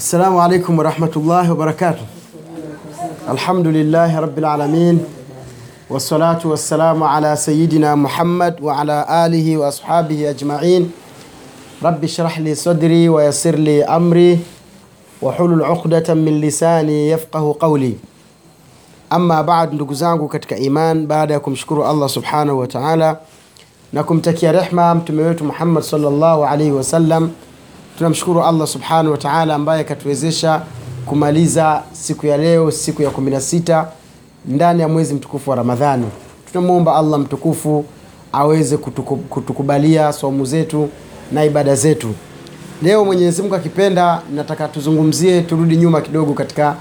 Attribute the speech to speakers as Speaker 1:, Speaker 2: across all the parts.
Speaker 1: السلام عليكم ورحمة الله وبركاته. الحمد لله رب العالمين والصلاة والسلام على سيدنا محمد وعلى آله وأصحابه أجمعين. رب اشرح لي صدري ويسر لي أمري وحل العقدة من لساني يفقه قولي. أما بعد نقزانك كتك إيمان بعدكم شكر الله سبحانه وتعالى. نكم تكيا رحمة محمد صلى الله عليه وسلم. Tunamshukuru allah subhanahu wa taala ambaye akatuwezesha kumaliza siku ya leo siku ya 16 ndani ya mwezi mtukufu wa ramadhani. Tunamwomba allah mtukufu aweze kutuku, kutukubalia somu zetu na ibada zetu. Leo mwenyezi mungu akipenda nataka tuzungumzie turudi nyuma kidogo katika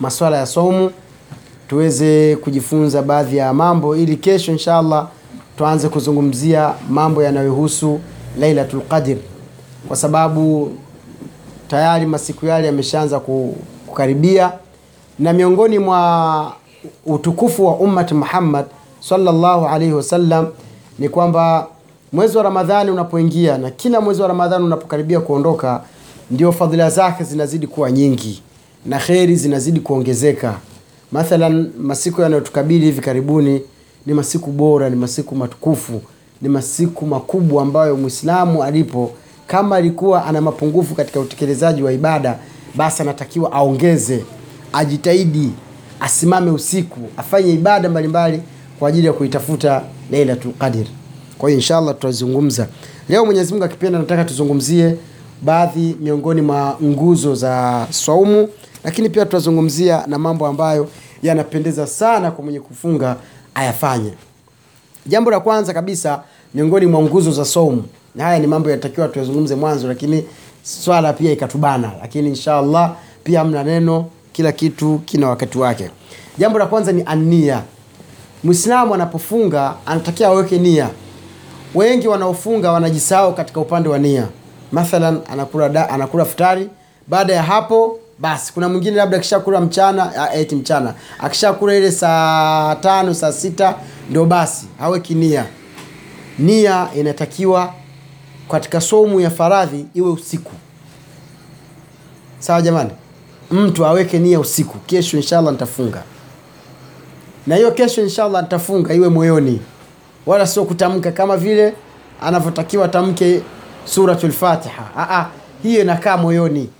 Speaker 1: maswala ya somu tuweze kujifunza baadhi ya mambo ili kesho inshallah tuanze kuzungumzia mambo yanayohusu lailatul qadr kwa sababu tayari masiku yale yameshaanza kukaribia. Na miongoni mwa utukufu wa ummati muhammad sallallahu alaihi wasallam ni kwamba mwezi wa ramadhani unapoingia na kila mwezi wa ramadhani unapokaribia kuondoka ndio fadhila zake zinazidi kuwa nyingi na kheri zinazidi kuongezeka. Mathalan masiku yanayotukabili hivi karibuni ni masiku bora ni masiku matukufu ni masiku makubwa ambayo mwislamu alipo kama alikuwa ana mapungufu katika utekelezaji wa ibada basi anatakiwa aongeze ajitahidi asimame usiku afanye ibada mbalimbali kwa ajili ya kuitafuta lailatul qadr. Kwa hiyo inshallah tutazungumza. Leo mwenyezi mungu akipenda nataka tuzungumzie baadhi miongoni mwa nguzo za swaumu lakini pia tutazungumzia na mambo ambayo yanapendeza sana kwa mwenye kufunga ayafanye. Jambo la kwanza kabisa miongoni mwa nguzo za saumu haya ni mambo yatakiwa tuyazungumze mwanzo lakini swala pia ikatubana. Lakini inshallah pia mna neno kila kitu kina wakati wake. Jambo la kwanza ni ania mwislamu anapofunga anatakiwa aweke nia wengi wanaofunga wanajisahau katika upande wa nia mathalan anakula, da, anakula futari. Baada ya hapo basi kuna mwingine labda akishakula mchana eti mchana. Akishakula ile saa tano saa sita ndio basi aweki nia nia inatakiwa katika somu ya faradhi iwe usiku. Sawa jamani? Mtu aweke nia usiku. Kesho inshallah nitafunga. Na hiyo kesho inshallah nitafunga iwe moyoni. Wala sio kutamka kama vile anavyotakiwa tamke suratul fatiha. Hiyo inakaa moyoni.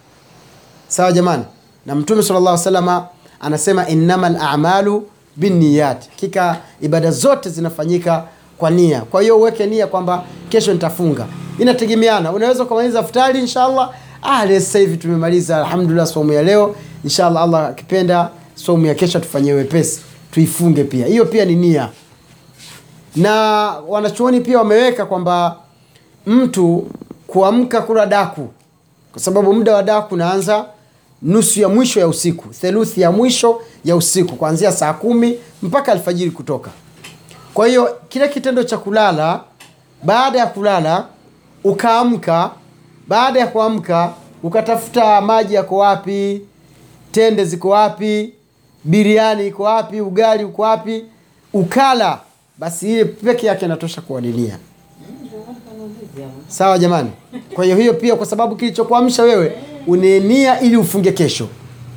Speaker 1: Sawa jamani? Na mtume sallallahu llah salama anasema innama lamalu binniyat. Hakika ibada zote zinafanyika kwa nia. Kwa hiyo uweke nia kwamba kesho nitafunga inategemeana. Unaweza ukamaliza futari inshallah. Ah leo sasa hivi tumemaliza. Alhamdulillah somo ya leo. Inshallah allah akipenda somo ya kesho tufanyie wepesi. Tuifunge pia. Hiyo pia ni nia. Na wanachuoni pia wameweka kwamba mtu kuamka kula daku. Kwa sababu muda wa daku unaanza nusu ya mwisho ya usiku. Theluthi ya mwisho ya usiku. Kuanzia saa kumi mpaka alfajiri kutoka. Kwa hiyo kile kitendo cha kulala baada ya kulala ukaamka. Baada ya kuamka ukatafuta maji yako wapi tende ziko wapi biriani iko wapi ugali uko wapi ukala. Basi ile peke yake inatosha kuadilia sawa jamani? Kwa hiyo hiyo pia kwa sababu kilichokuamsha wewe unenia ili ufunge kesho.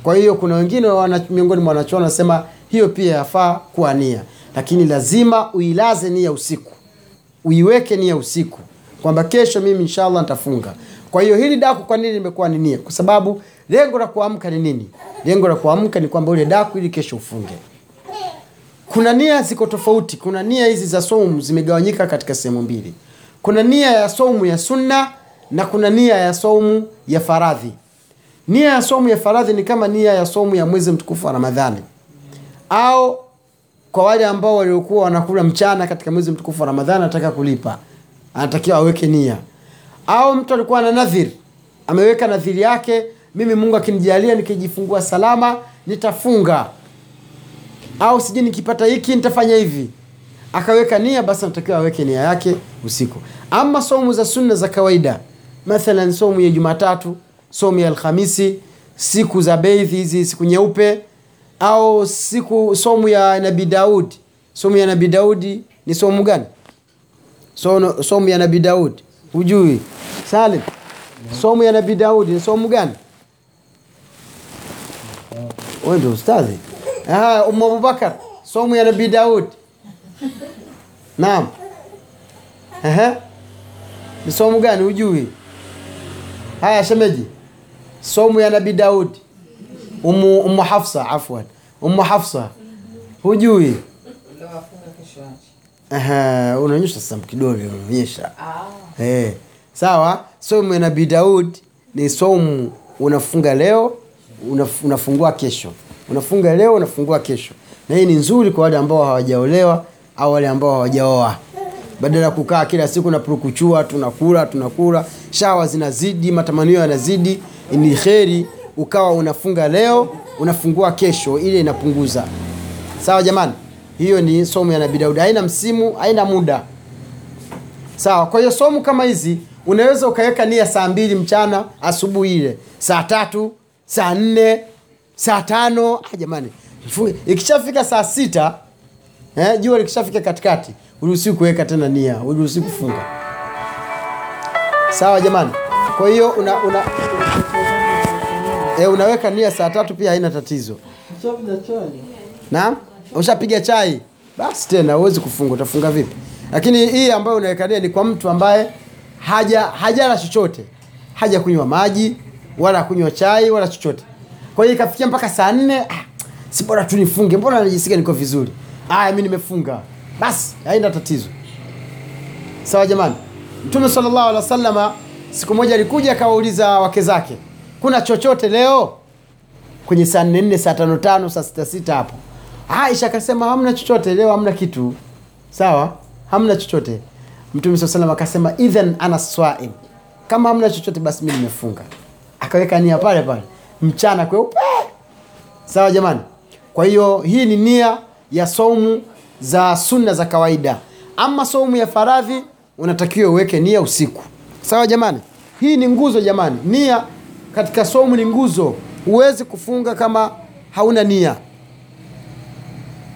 Speaker 1: Kwa hiyo kuna wengine miongoni mwa wanachuoni wanasema hiyo pia yafaa kuwa nia. Lakini lazima uilaze nia usiku. Uiweke nia usiku kwamba kesho mimi inshallah nitafunga. Kwa hiyo hili daku kwa nini limekuwa ni nia? Kwa sababu lengo la kuamka ni nini? Lengo la kuamka ni kwamba ule daku ili kesho ufunge. Kuna nia ziko tofauti. Kuna nia hizi za somu zimegawanyika katika sehemu mbili. Kuna nia ya somu ya sunna na kuna nia ya somu ya faradhi. Nia ya somu ya faradhi ni kama nia ya somu ya mwezi mtukufu wa ramadhani. Au kwa wale ambao waliokuwa wanakula mchana katika mwezi mtukufu wa ramadhani nataka kulipa anatakiwa aweke nia. Au mtu alikuwa na nadhir ameweka nadhiri yake mimi mungu akinijalia nikijifungua salama nitafunga. Au sijui nikipata hiki nitafanya hivi. Akaweka nia basi anatakiwa aweke nia yake usiku. Ama somu za sunna za kawaida. Mathalan somu ya jumatatu somu ya alhamisi siku za beidhi hizi siku nyeupe. Au siku somu ya nabii daudi. Somu ya nabii daudi ni somu gani somu, somu ya nabii daudi hujui. Salim. Somu ya nabii daudi ni somu gani? Wewe ndio ustadhi umu abubakar somu ya nabii Daudi. naam. Ni somu gani? Hujui. Haya shemeji. Somu ya nabii Daudi. umu, umu hafsa afwan. Umu hafsa. Hujui unaonyesha sasa kidole unaonyesha Eh, sawa? Somu ya nabii daud ni somu unafunga leo unaf, unafungua kesho. Unafunga leo unafungua kesho. Na hii ni nzuri kwa wale ambao hawajaolewa au wale ambao hawajaoa. Badala ya kukaa kila siku na purukuchua tunakula tunakula. Shawa zinazidi matamanio yanazidi ni kheri ukawa unafunga leo unafungua kesho. Ile inapunguza. Sawa jamani hiyo ni somo ya nabii daudi. Haina msimu haina muda. Sawa kwa hiyo somu kama hizi unaweza ukaweka nia saa mbili mchana asubuhi ile. Saa tatu saa nne saa tano. Ah, jamani. Ikishafika saa sita eh, jua likishafika katikati uruhusi kuweka tena nia uruhusi kufunga. Sawa jamani. Kwa hiyo una, una, e, unaweka nia saa tatu pia haina tatizo. Naam ushapiga chai? Basi tena huwezi kufunga. Utafunga vipi? Lakini hii ambayo unawekania ni kwa mtu ambaye haja hajala chochote. Haja kunywa maji wala kunywa chai wala chochote. Kwa hiyo ikafikia mpaka saa nne ah, si bora tu nifunge. Mbona najisikia niko vizuri? Aya mi nimefunga. Basi haina tatizo. Sawa jamani? Mtume sallallahu alaihi wasallama siku moja alikuja akawauliza wake zake kuna chochote leo? Kwenye saa nne nne saa tano tano saa sita sita hapo aisha akasema hamna chochote leo hamna kitu. Sawa hamna chochote. Mtume saa salam akasema idhan ana swaim. Kama hamna chochote basi mi nimefunga. Akaweka nia pale pale. Mchana kweupe. Sawa jamani? Kwa hiyo hii ni nia ya saumu za sunna za kawaida. Ama saumu ya faradhi unatakiwa uweke nia usiku. Sawa jamani? Hii ni nguzo jamani. Nia katika saumu ni nguzo. Huwezi kufunga kama hauna nia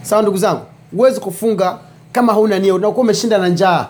Speaker 1: sawa ndugu zangu? Huwezi kufunga kama hauna nia unakuwa umeshinda na njaa.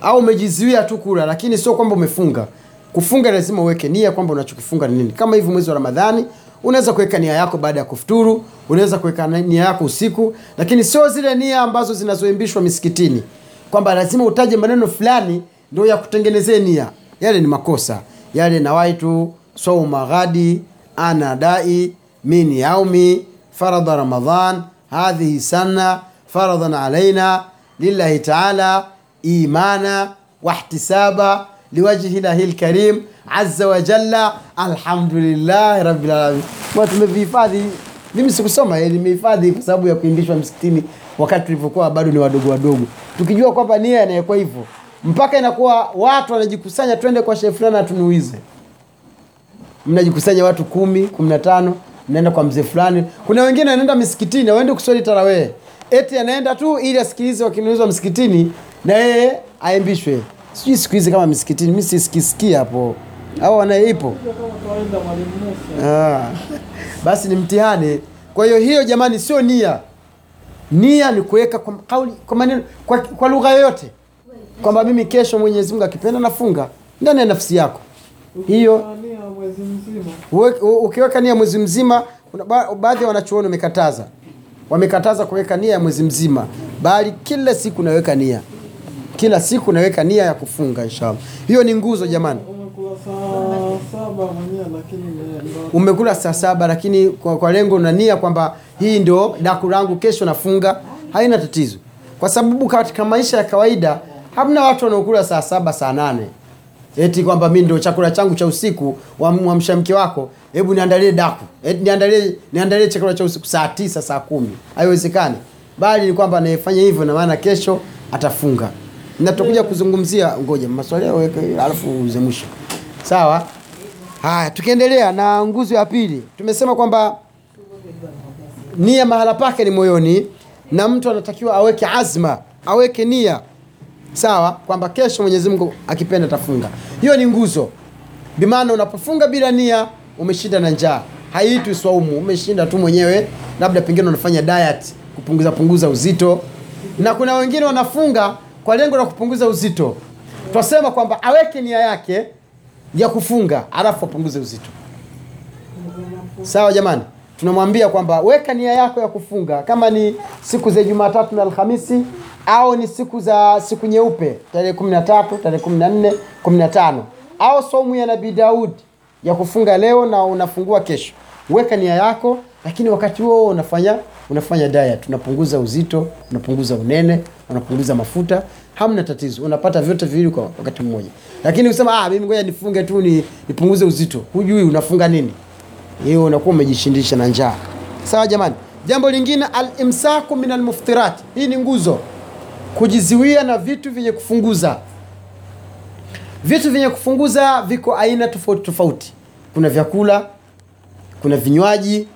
Speaker 1: Au umejizuia tu kula lakini sio kwamba umefunga. Kufunga lazima uweke nia kwamba unachokifunga ni nini. Kama hivi mwezi wa ramadhani unaweza kuweka nia yako baada ya kufuturu unaweza kuweka nia yako usiku lakini sio zile nia ambazo zinazoimbishwa misikitini. Kwamba lazima utaje maneno fulani ndio ya kutengenezea nia. Yale ni makosa. Yale nawaitu sauma ghadi ana dai min yaumi faradha ramadan هذه sana faradan alaina لله taala imana واحتسابا لوجه الله الكريم عز وجل. alhamdulillahi rabilalamin tumevihifadhi mimi sikusoma eh, nimehifadhi kwa wakati tulivyokuwa bado ni wadogo wadogo. Tukijua kwamba nia inawekwa hivyo mpaka inakuwa watu wanajikusanya twende kwa shefulana tunuize mnajikusanya watu kumi kumi na tano mnaenda kwa mzee fulani. Kuna wengine wanaenda misikitini waende kuswali tarawee eti anaenda tu ili asikilize wakinuizwa msikitini na yeye aimbishwe. Sijui siku hizi kama misikitini mi sisikisikia hapo. Au anayeipo ah. basi ni mtihani. Kwa hiyo hiyo jamani sio nia. Nia ni kuweka kwa kauli kwa maneno kwa, kwa lugha yoyote. Kwamba mimi kesho mwenyezi mungu akipenda nafunga. Ndani ya nafsi yako. Hiyo
Speaker 2: mwezi mzima.
Speaker 1: Ukiweka nia mwezi mzima kuna baadhi ya wanachuoni wamekataza. Wamekataza kuweka nia ya mwezi mzima bali kila siku naweka nia. Kila siku naweka nia ya kufunga inshallah. Hiyo ni nguzo jamani.
Speaker 2: Saa saba lakini
Speaker 1: umekula saa saba lakini kwa, kwa lengo na nia kwamba hii ndio daku langu kesho nafunga haina tatizo. Kwa sababu katika maisha ya kawaida hamna watu wanaokula saa saba saa nane eti kwamba mi ndio chakula changu cha usiku wamsha mke wako. Hebu niandalie daku. Eti niandalie niandalie chakula cha usiku saa tisa saa kumi. Haiwezekani. Bali ni kwamba anayefanya hivyo na maana kesho atafunga. Na tutakuja kuzungumzia ngoja maswali alafu uze sawa? Haya tukiendelea na nguzo ya pili. Tumesema kwamba nia mahala pake ni moyoni na mtu anatakiwa aweke azma aweke nia sawa kwamba kesho mwenyezi mungu akipenda tafunga hiyo ni nguzo. Bimaana unapofunga bila nia umeshinda na njaa. Haiitwi swaumu umeshinda tu mwenyewe. Labda pengine unafanya diet kupunguza punguza uzito. Na kuna wengine wanafunga kwa lengo la kupunguza uzito. Twasema kwamba aweke nia yake ya kufunga alafu apunguze uzito. Sawa jamani? Tunamwambia kwamba weka nia yako ya kufunga. Kama ni siku za jumatatu na alhamisi au ni siku za siku nyeupe tarehe kumi na tatu tarehe kumi na nne kumi na tano. Au somu ya nabii daud ya kufunga leo na unafungua kesho. Weka nia yako lakini wakati huo unafanya unafanya diet. Unapunguza uzito unapunguza unene unapunguza mafuta. Hamna tatizo. Unapata vyote viwili kwa wakati mmoja. Lakini usema ah, mimi ngoja nifunge tu ni, nipunguze uzito. Hujui unafunga nini. Hiyo unakuwa umejishindisha na njaa. Sawa jamani. Jambo lingine alimsaku min almuftirat hii ni nguzo kujiziwia na vitu vyenye kufunguza. Vitu vyenye kufunguza viko aina tofauti tofauti. Kuna vyakula kuna vinywaji.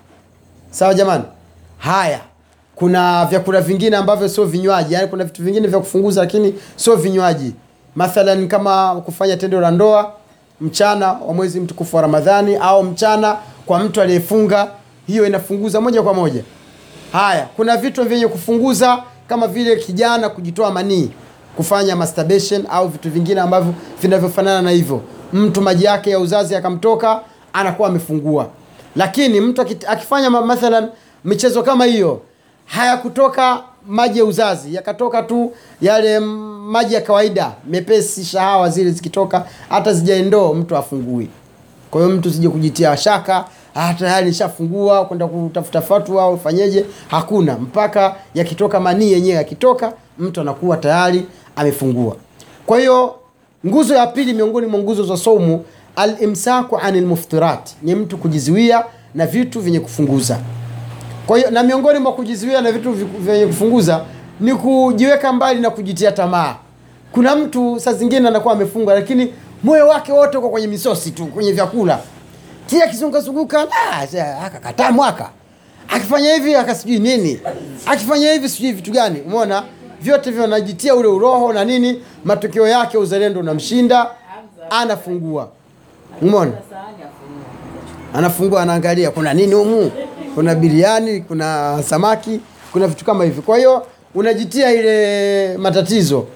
Speaker 1: Sawa jamani? Haya. Kuna vyakula vingine ambavyo sio vinywaji. Yaani kuna vitu vingine vya kufunguza lakini sio vinywaji. Mathalan kama kufanya tendo la ndoa mchana wa mwezi mtukufu wa ramadhani au mchana kwa mtu aliyefunga hiyo inafunguza moja kwa moja. Haya. Kuna vitu vyenye kufunguza kama vile kijana kujitoa manii kufanya masturbation au vitu vingine ambavyo vinavyofanana na hivyo. Mtu maji yake ya uzazi akamtoka anakuwa amefungua. Lakini mtu akifanya mathalan michezo kama hiyo hayakutoka maji ya uzazi yakatoka tu yale maji ya kawaida mepesi shahawa zile zikitoka hata zijaendoo mtu afungui. Kwa hiyo mtu sije kujitia shaka "Ah, tayari nishafungua kwenda kutafuta fatwa au hakuna. Mpaka yakitoka manii yenyewe yakitoka mtu anakuwa tayari amefungua. Kwa hiyo nguzo ya pili miongoni mwa nguzo za saumu alimsaku anil muftirat. Ni mtu kujizuia na vitu vyenye kufunguza. Kwa hiyo na miongoni mwa kujizuia na vitu vyenye kufunguza ni kujiweka mbali na kujitia tamaa. Kuna mtu saa zingine anakuwa amefunga lakini moyo wake wote uko kwenye misosi tu kwenye vyakula kila kizungazunguka "Ah, akakataa mwaka. Akifanya hivi akasijui nini. Akifanya hivi sijui vitu gani. Umeona? Vyote vyo anajitia ule uroho na nini matokeo yake uzalendo unamshinda anafungua. Umona anafungua anaangalia kuna nini humu? Kuna biriani kuna samaki kuna vitu kama hivi. Kwa hiyo unajitia ile matatizo.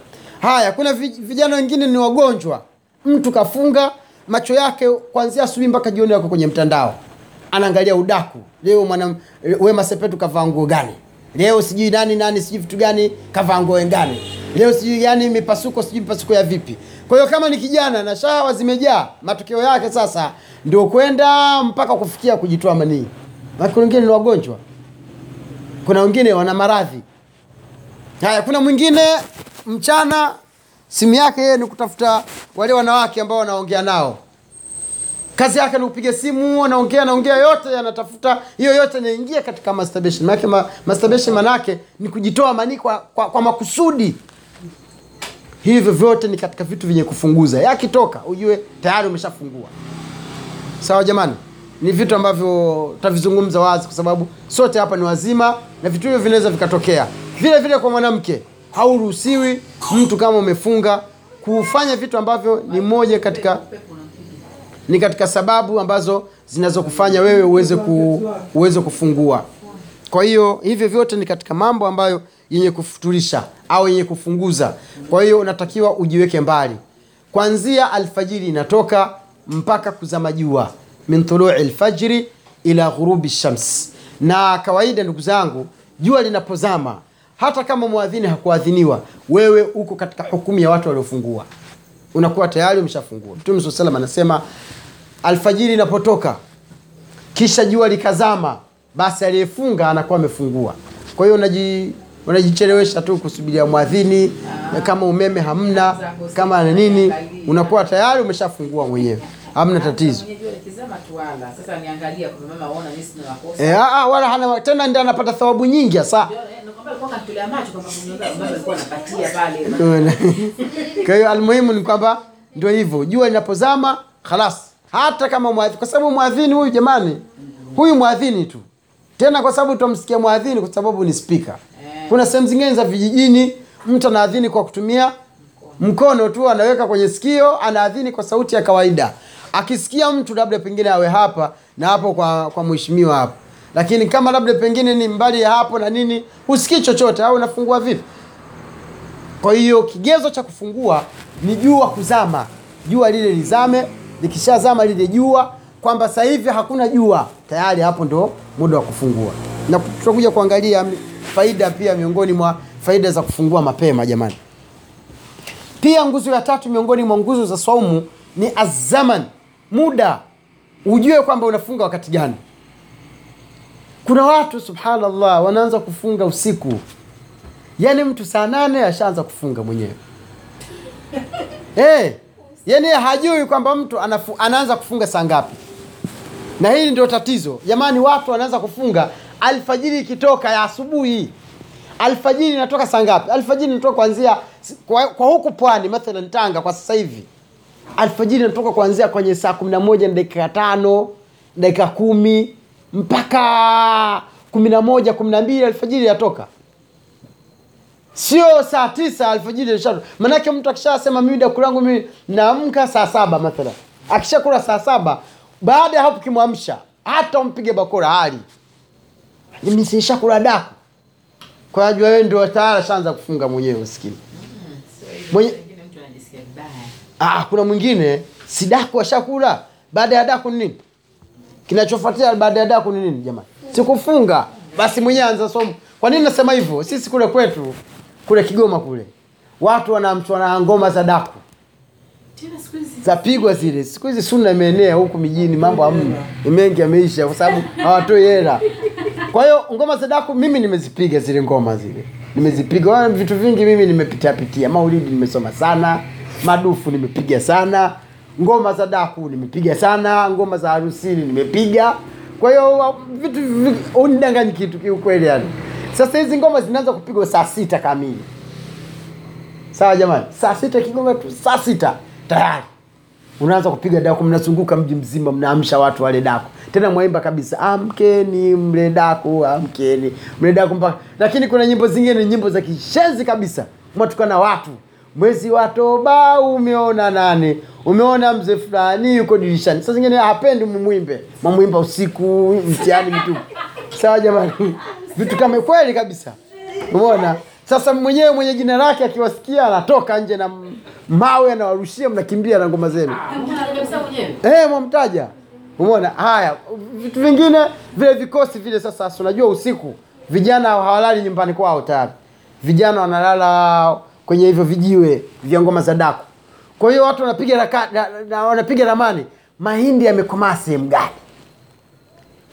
Speaker 1: Haya kuna vijana wengine ni wagonjwa. Mtu kafunga macho yake kuanzia asubuhi mpaka jioni yako kwenye mtandao. Anaangalia udaku. Leo mwana wema sepetu kavaa nguo gani? Leo sijui nani nani sijui vitu gani kavaa nguo gani leo sijui yani mipasuko sijui mipasuko ya vipi. Kwa hiyo kama ni kijana na shahawa zimejaa matokeo yake sasa ndio kwenda mpaka kufikia kujitoa manii. Na kuna wengine ni wagonjwa. Kuna wengine wana maradhi. Haya kuna mwingine mchana simu yake yeye ni kutafuta wale wanawake ambao wanaongea nao. Kazi yake ni kupiga simu anaongea naongea yote anatafuta hiyo yote inaingia katika masturbation. Manake ma, masturbation manake ni kujitoa manii kwa, kwa, kwa makusudi. Hivyo vyote ni katika vitu vyenye kufunguza. Yakitoka ujue tayari umeshafungua. Sawa jamani? Ni vitu ambavyo tutavizungumza wazi kwa sababu sote hapa ni wazima na vitu hivyo vinaweza vikatokea. Vile vile kwa mwanamke hauruhusiwi mtu kama umefunga. Kufanya vitu ambavyo ni moja katika ni katika sababu ambazo zinazokufanya wewe uweze ku, uweze kufungua. Kwa hiyo hivyo vyote ni katika mambo ambayo yenye kufuturisha au yenye kufunguza. Kwa hiyo unatakiwa ujiweke mbali. Kwanzia alfajiri inatoka mpaka kuzama jua min tului lfajri ila ghurubi shams. Na kawaida ndugu zangu jua linapozama hata kama mwadhini hakuadhiniwa wewe uko katika hukumu ya watu waliofungua. Unakuwa tayari umeshafungua. Mtume saa salam anasema alfajiri inapotoka kisha jua likazama basi aliyefunga anakuwa amefungua. Kwa hiyo unaji unajichelewesha tu kusubiria mwadhini kama umeme hamna kama na nini unakuwa tayari umeshafungua mwenyewe. Hamna tatizo. E, wala hana tena ndi anapata thawabu nyingi hasa Kwa hiyo almuhimu ni kwamba ndio hivyo. Jua linapozama khalas. Hata kama mwadhini kwa sababu mwadhini huyu jamani huyu mwadhini tu. Tena kwa sababu tutamsikia mwadhini kwa sababu ni spika kuna sehemu zingine za vijijini mtu anaadhini kwa kutumia mkono tu anaweka kwenye sikio anaadhini kwa sauti ya kawaida. Akisikia mtu labda pengine awe hapa na hapo kwa, kwa mheshimiwa hapo lakini kama labda pengine ni mbali ya hapo na nini husikii chochote au unafungua vipi? Kwa hiyo kigezo cha kufungua ni jua kuzama. Jua lile lizame likishazama lile jua kwamba sasa hivi hakuna jua tayari hapo ndo muda wa kufungua. Na tutakuja kuangalia faida pia miongoni mwa faida za kufungua mapema jamani. Pia nguzo ya tatu miongoni mwa nguzo za saumu ni azaman muda. Ujue kwamba unafunga wakati gani kuna watu subhanallah wanaanza kufunga usiku. Yaani mtu saa nane ashaanza kufunga mwenyewe. Hey, yaani hajui kwamba mtu anafu, anaanza kufunga saa ngapi. Na hili ndio tatizo. Jamani watu wanaanza kufunga alfajiri ikitoka ya asubuhi. Alfajiri inatoka saa ngapi? Alfajiri inatoka kuanzia kwa, kwa huku pwani mathalan tanga kwa sasa hivi. Alfajiri inatoka kuanzia kwenye saa kumi na moja na dakika tano dakika kumi mpaka kumi na moja kumi na mbili alfajiri yatoka sio saa tisa alfajiri ilishatoka. maanake mtu akishasema mimi daku langu mimi naamka saa saba mathalan, akishakula saa saba, baada ya hapo kimwamsha, hata umpige bakora hali mimi sishakula daku, kwa wewe ndio tayari shaanza kufunga mwenyewe maskini Mwenye-. Ah, kuna mwingine si daku ashakula, baada ya daku nini? Kinachofuatia baada ya daku ni nini jamani? Sikufunga. Basi mwenyewe anza somo. Kwa nini nasema hivyo? Sisi kule kwetu kule Kigoma kule watu wanaamshwa na ngoma za daku zapigwa zile. Siku hizi suna imeenea huku mijini, mambo hamna, mengi yameisha kwa sababu hawatoi hela. Kwa hiyo ngoma za daku mimi nimezipiga zile ngoma zile, nimezipiga vitu vingi mimi nimepitia pitia. Maulidi nimesoma sana, madufu nimepiga sana, ngoma za daku nimepiga sana, ngoma za harusini nimepiga. Kwa hiyo vitu unidanganyi kitu kiukweli, yani. Sasa hizi ngoma zinaanza kupigwa saa sita kamili. Sawa jamani? Saa sita kigoma tu saa sita. Tayari. Unaanza kupiga daku mnazunguka mji mzima mnaamsha watu wale daku. Tena mwaimba kabisa amkeni mle daku amkeni mle daku mpaka lakini kuna nyimbo zingine nyimbo za kishenzi kabisa. Mwatukana watu mwezi wa toba umeona nane umeona mzee fulani yuko dirishani. Saa zingine hapendi mumwimbe mamwimba usiku mtihani mtupu sawa jamani? Vitu kama kweli kabisa. Umeona? Sasa mwenyewe mwenye jina lake akiwasikia anatoka nje na mawe anawarushia mnakimbia na ngoma zenu. Eh, mwamtaja. Umeona? Haya vitu vingine vile vikosi vile sasa unajua usiku vijana hawalali nyumbani kwao tayari. Vijana wanalala kwenye hivyo vijiwe vya ngoma za daku kwa hiyo watu wanapiga raka, na, na, wanapiga ramani mahindi yamekomaa sehemu gani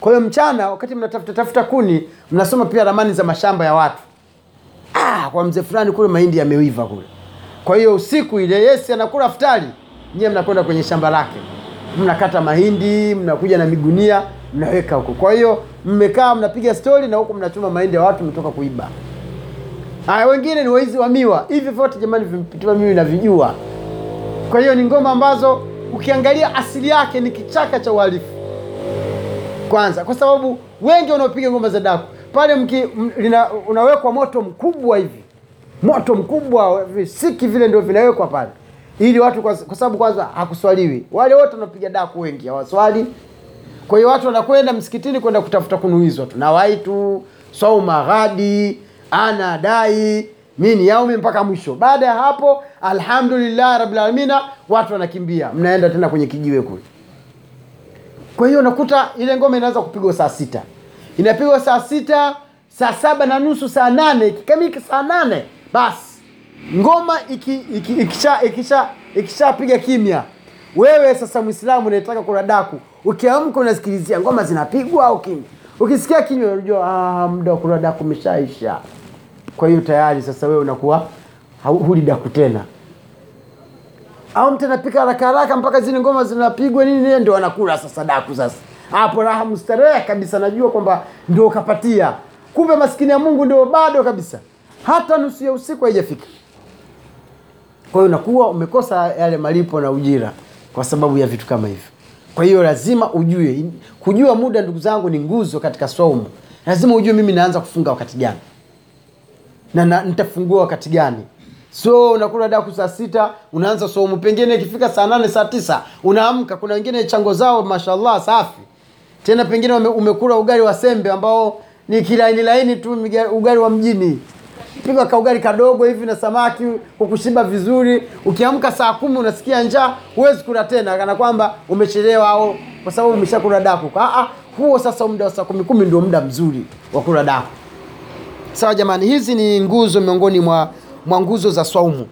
Speaker 1: kwa hiyo mchana wakati mnatafuta tafuta kuni mnasoma pia ramani za mashamba ya watu ah, kwa mzee fulani kule mahindi yameiva kule. Kwa hiyo usiku ile Yesi anakula futari, nyie mnakwenda kwenye shamba lake, mnakata mahindi, mnakuja na migunia, mnaweka huko. Kwa hiyo mmekaa mnapiga stori na huko mnachuma mahindi ya watu, mtoka kuiba. Haya, wengine ni waizi wa miwa. Hivi vyote jamani, vimepitiwa mimi navijua. Kwa hiyo ni ngoma ambazo ukiangalia asili yake ni kichaka cha uhalifu. Kwanza kwa sababu wengi wanaopiga ngoma za daku pale mki, lina, unawekwa moto mkubwa hivi. Moto mkubwa visiki vile ndio vinawekwa pale. Ili watu kwa, sababu kwanza hakuswaliwi. Wale wote wanapiga daku wengi hawaswali. Kwa hiyo watu wanakwenda msikitini kwenda kutafuta kunuizwa tu. Nawaitu sauma ghadi ana dai mini yaumi mpaka mwisho. Baada ya hapo alhamdulillah rabbil alamina watu wanakimbia. Mnaenda tena kwenye kijiwe kule. Kwa hiyo unakuta ile ngoma inaanza kupigwa saa sita. Inapigwa saa sita saa saba na nusu saa nane. Ikikamilika saa nane basi ngoma iki, iki, ikisha ikisha ikishapiga kimya. Wewe sasa mwislamu unayetaka kula daku ukiamka unasikilizia ngoma zinapigwa ukisikia kimya unajua ah, muda wa kula daku umeshaisha kwa hiyo tayari sasa wewe unakuwa huli daku tena. Au mtu anapika haraka haraka mpaka zile ngoma zinapigwa nini nini, ndio anakula sasa daku sasa. Hapo raha mustarehe kabisa najua kwamba ndio ukapatia. Kumbe maskini ya mungu ndio bado kabisa. Hata nusu ya usiku haijafika. Kwa hiyo unakuwa umekosa yale malipo na ujira kwa sababu ya vitu kama hivyo. Kwa hiyo lazima ujue kujua muda ndugu zangu ni nguzo katika somo lazima ujue mimi naanza kufunga wakati gani na, na nitafungua wakati gani? So unakula daku saa sita unaanza somu pengine ikifika saa nane saa tisa unaamka. Kuna wengine chango zao mashallah safi. Tena pengine umekula ugali wa sembe ambao ni kilaini laini tu ugali wa mjini. Pigwa kaugali kadogo hivi na samaki kukushiba vizuri. Ukiamka saa kumi unasikia njaa huwezi kula tena kana kwamba umechelewa au kwa sababu umeshakula daku. Ah, ah, huo sasa muda wa saa kumi kumi ndio muda mzuri wa kula daku. Sawa jamani, hizi ni nguzo miongoni mwa nguzo za swaumu.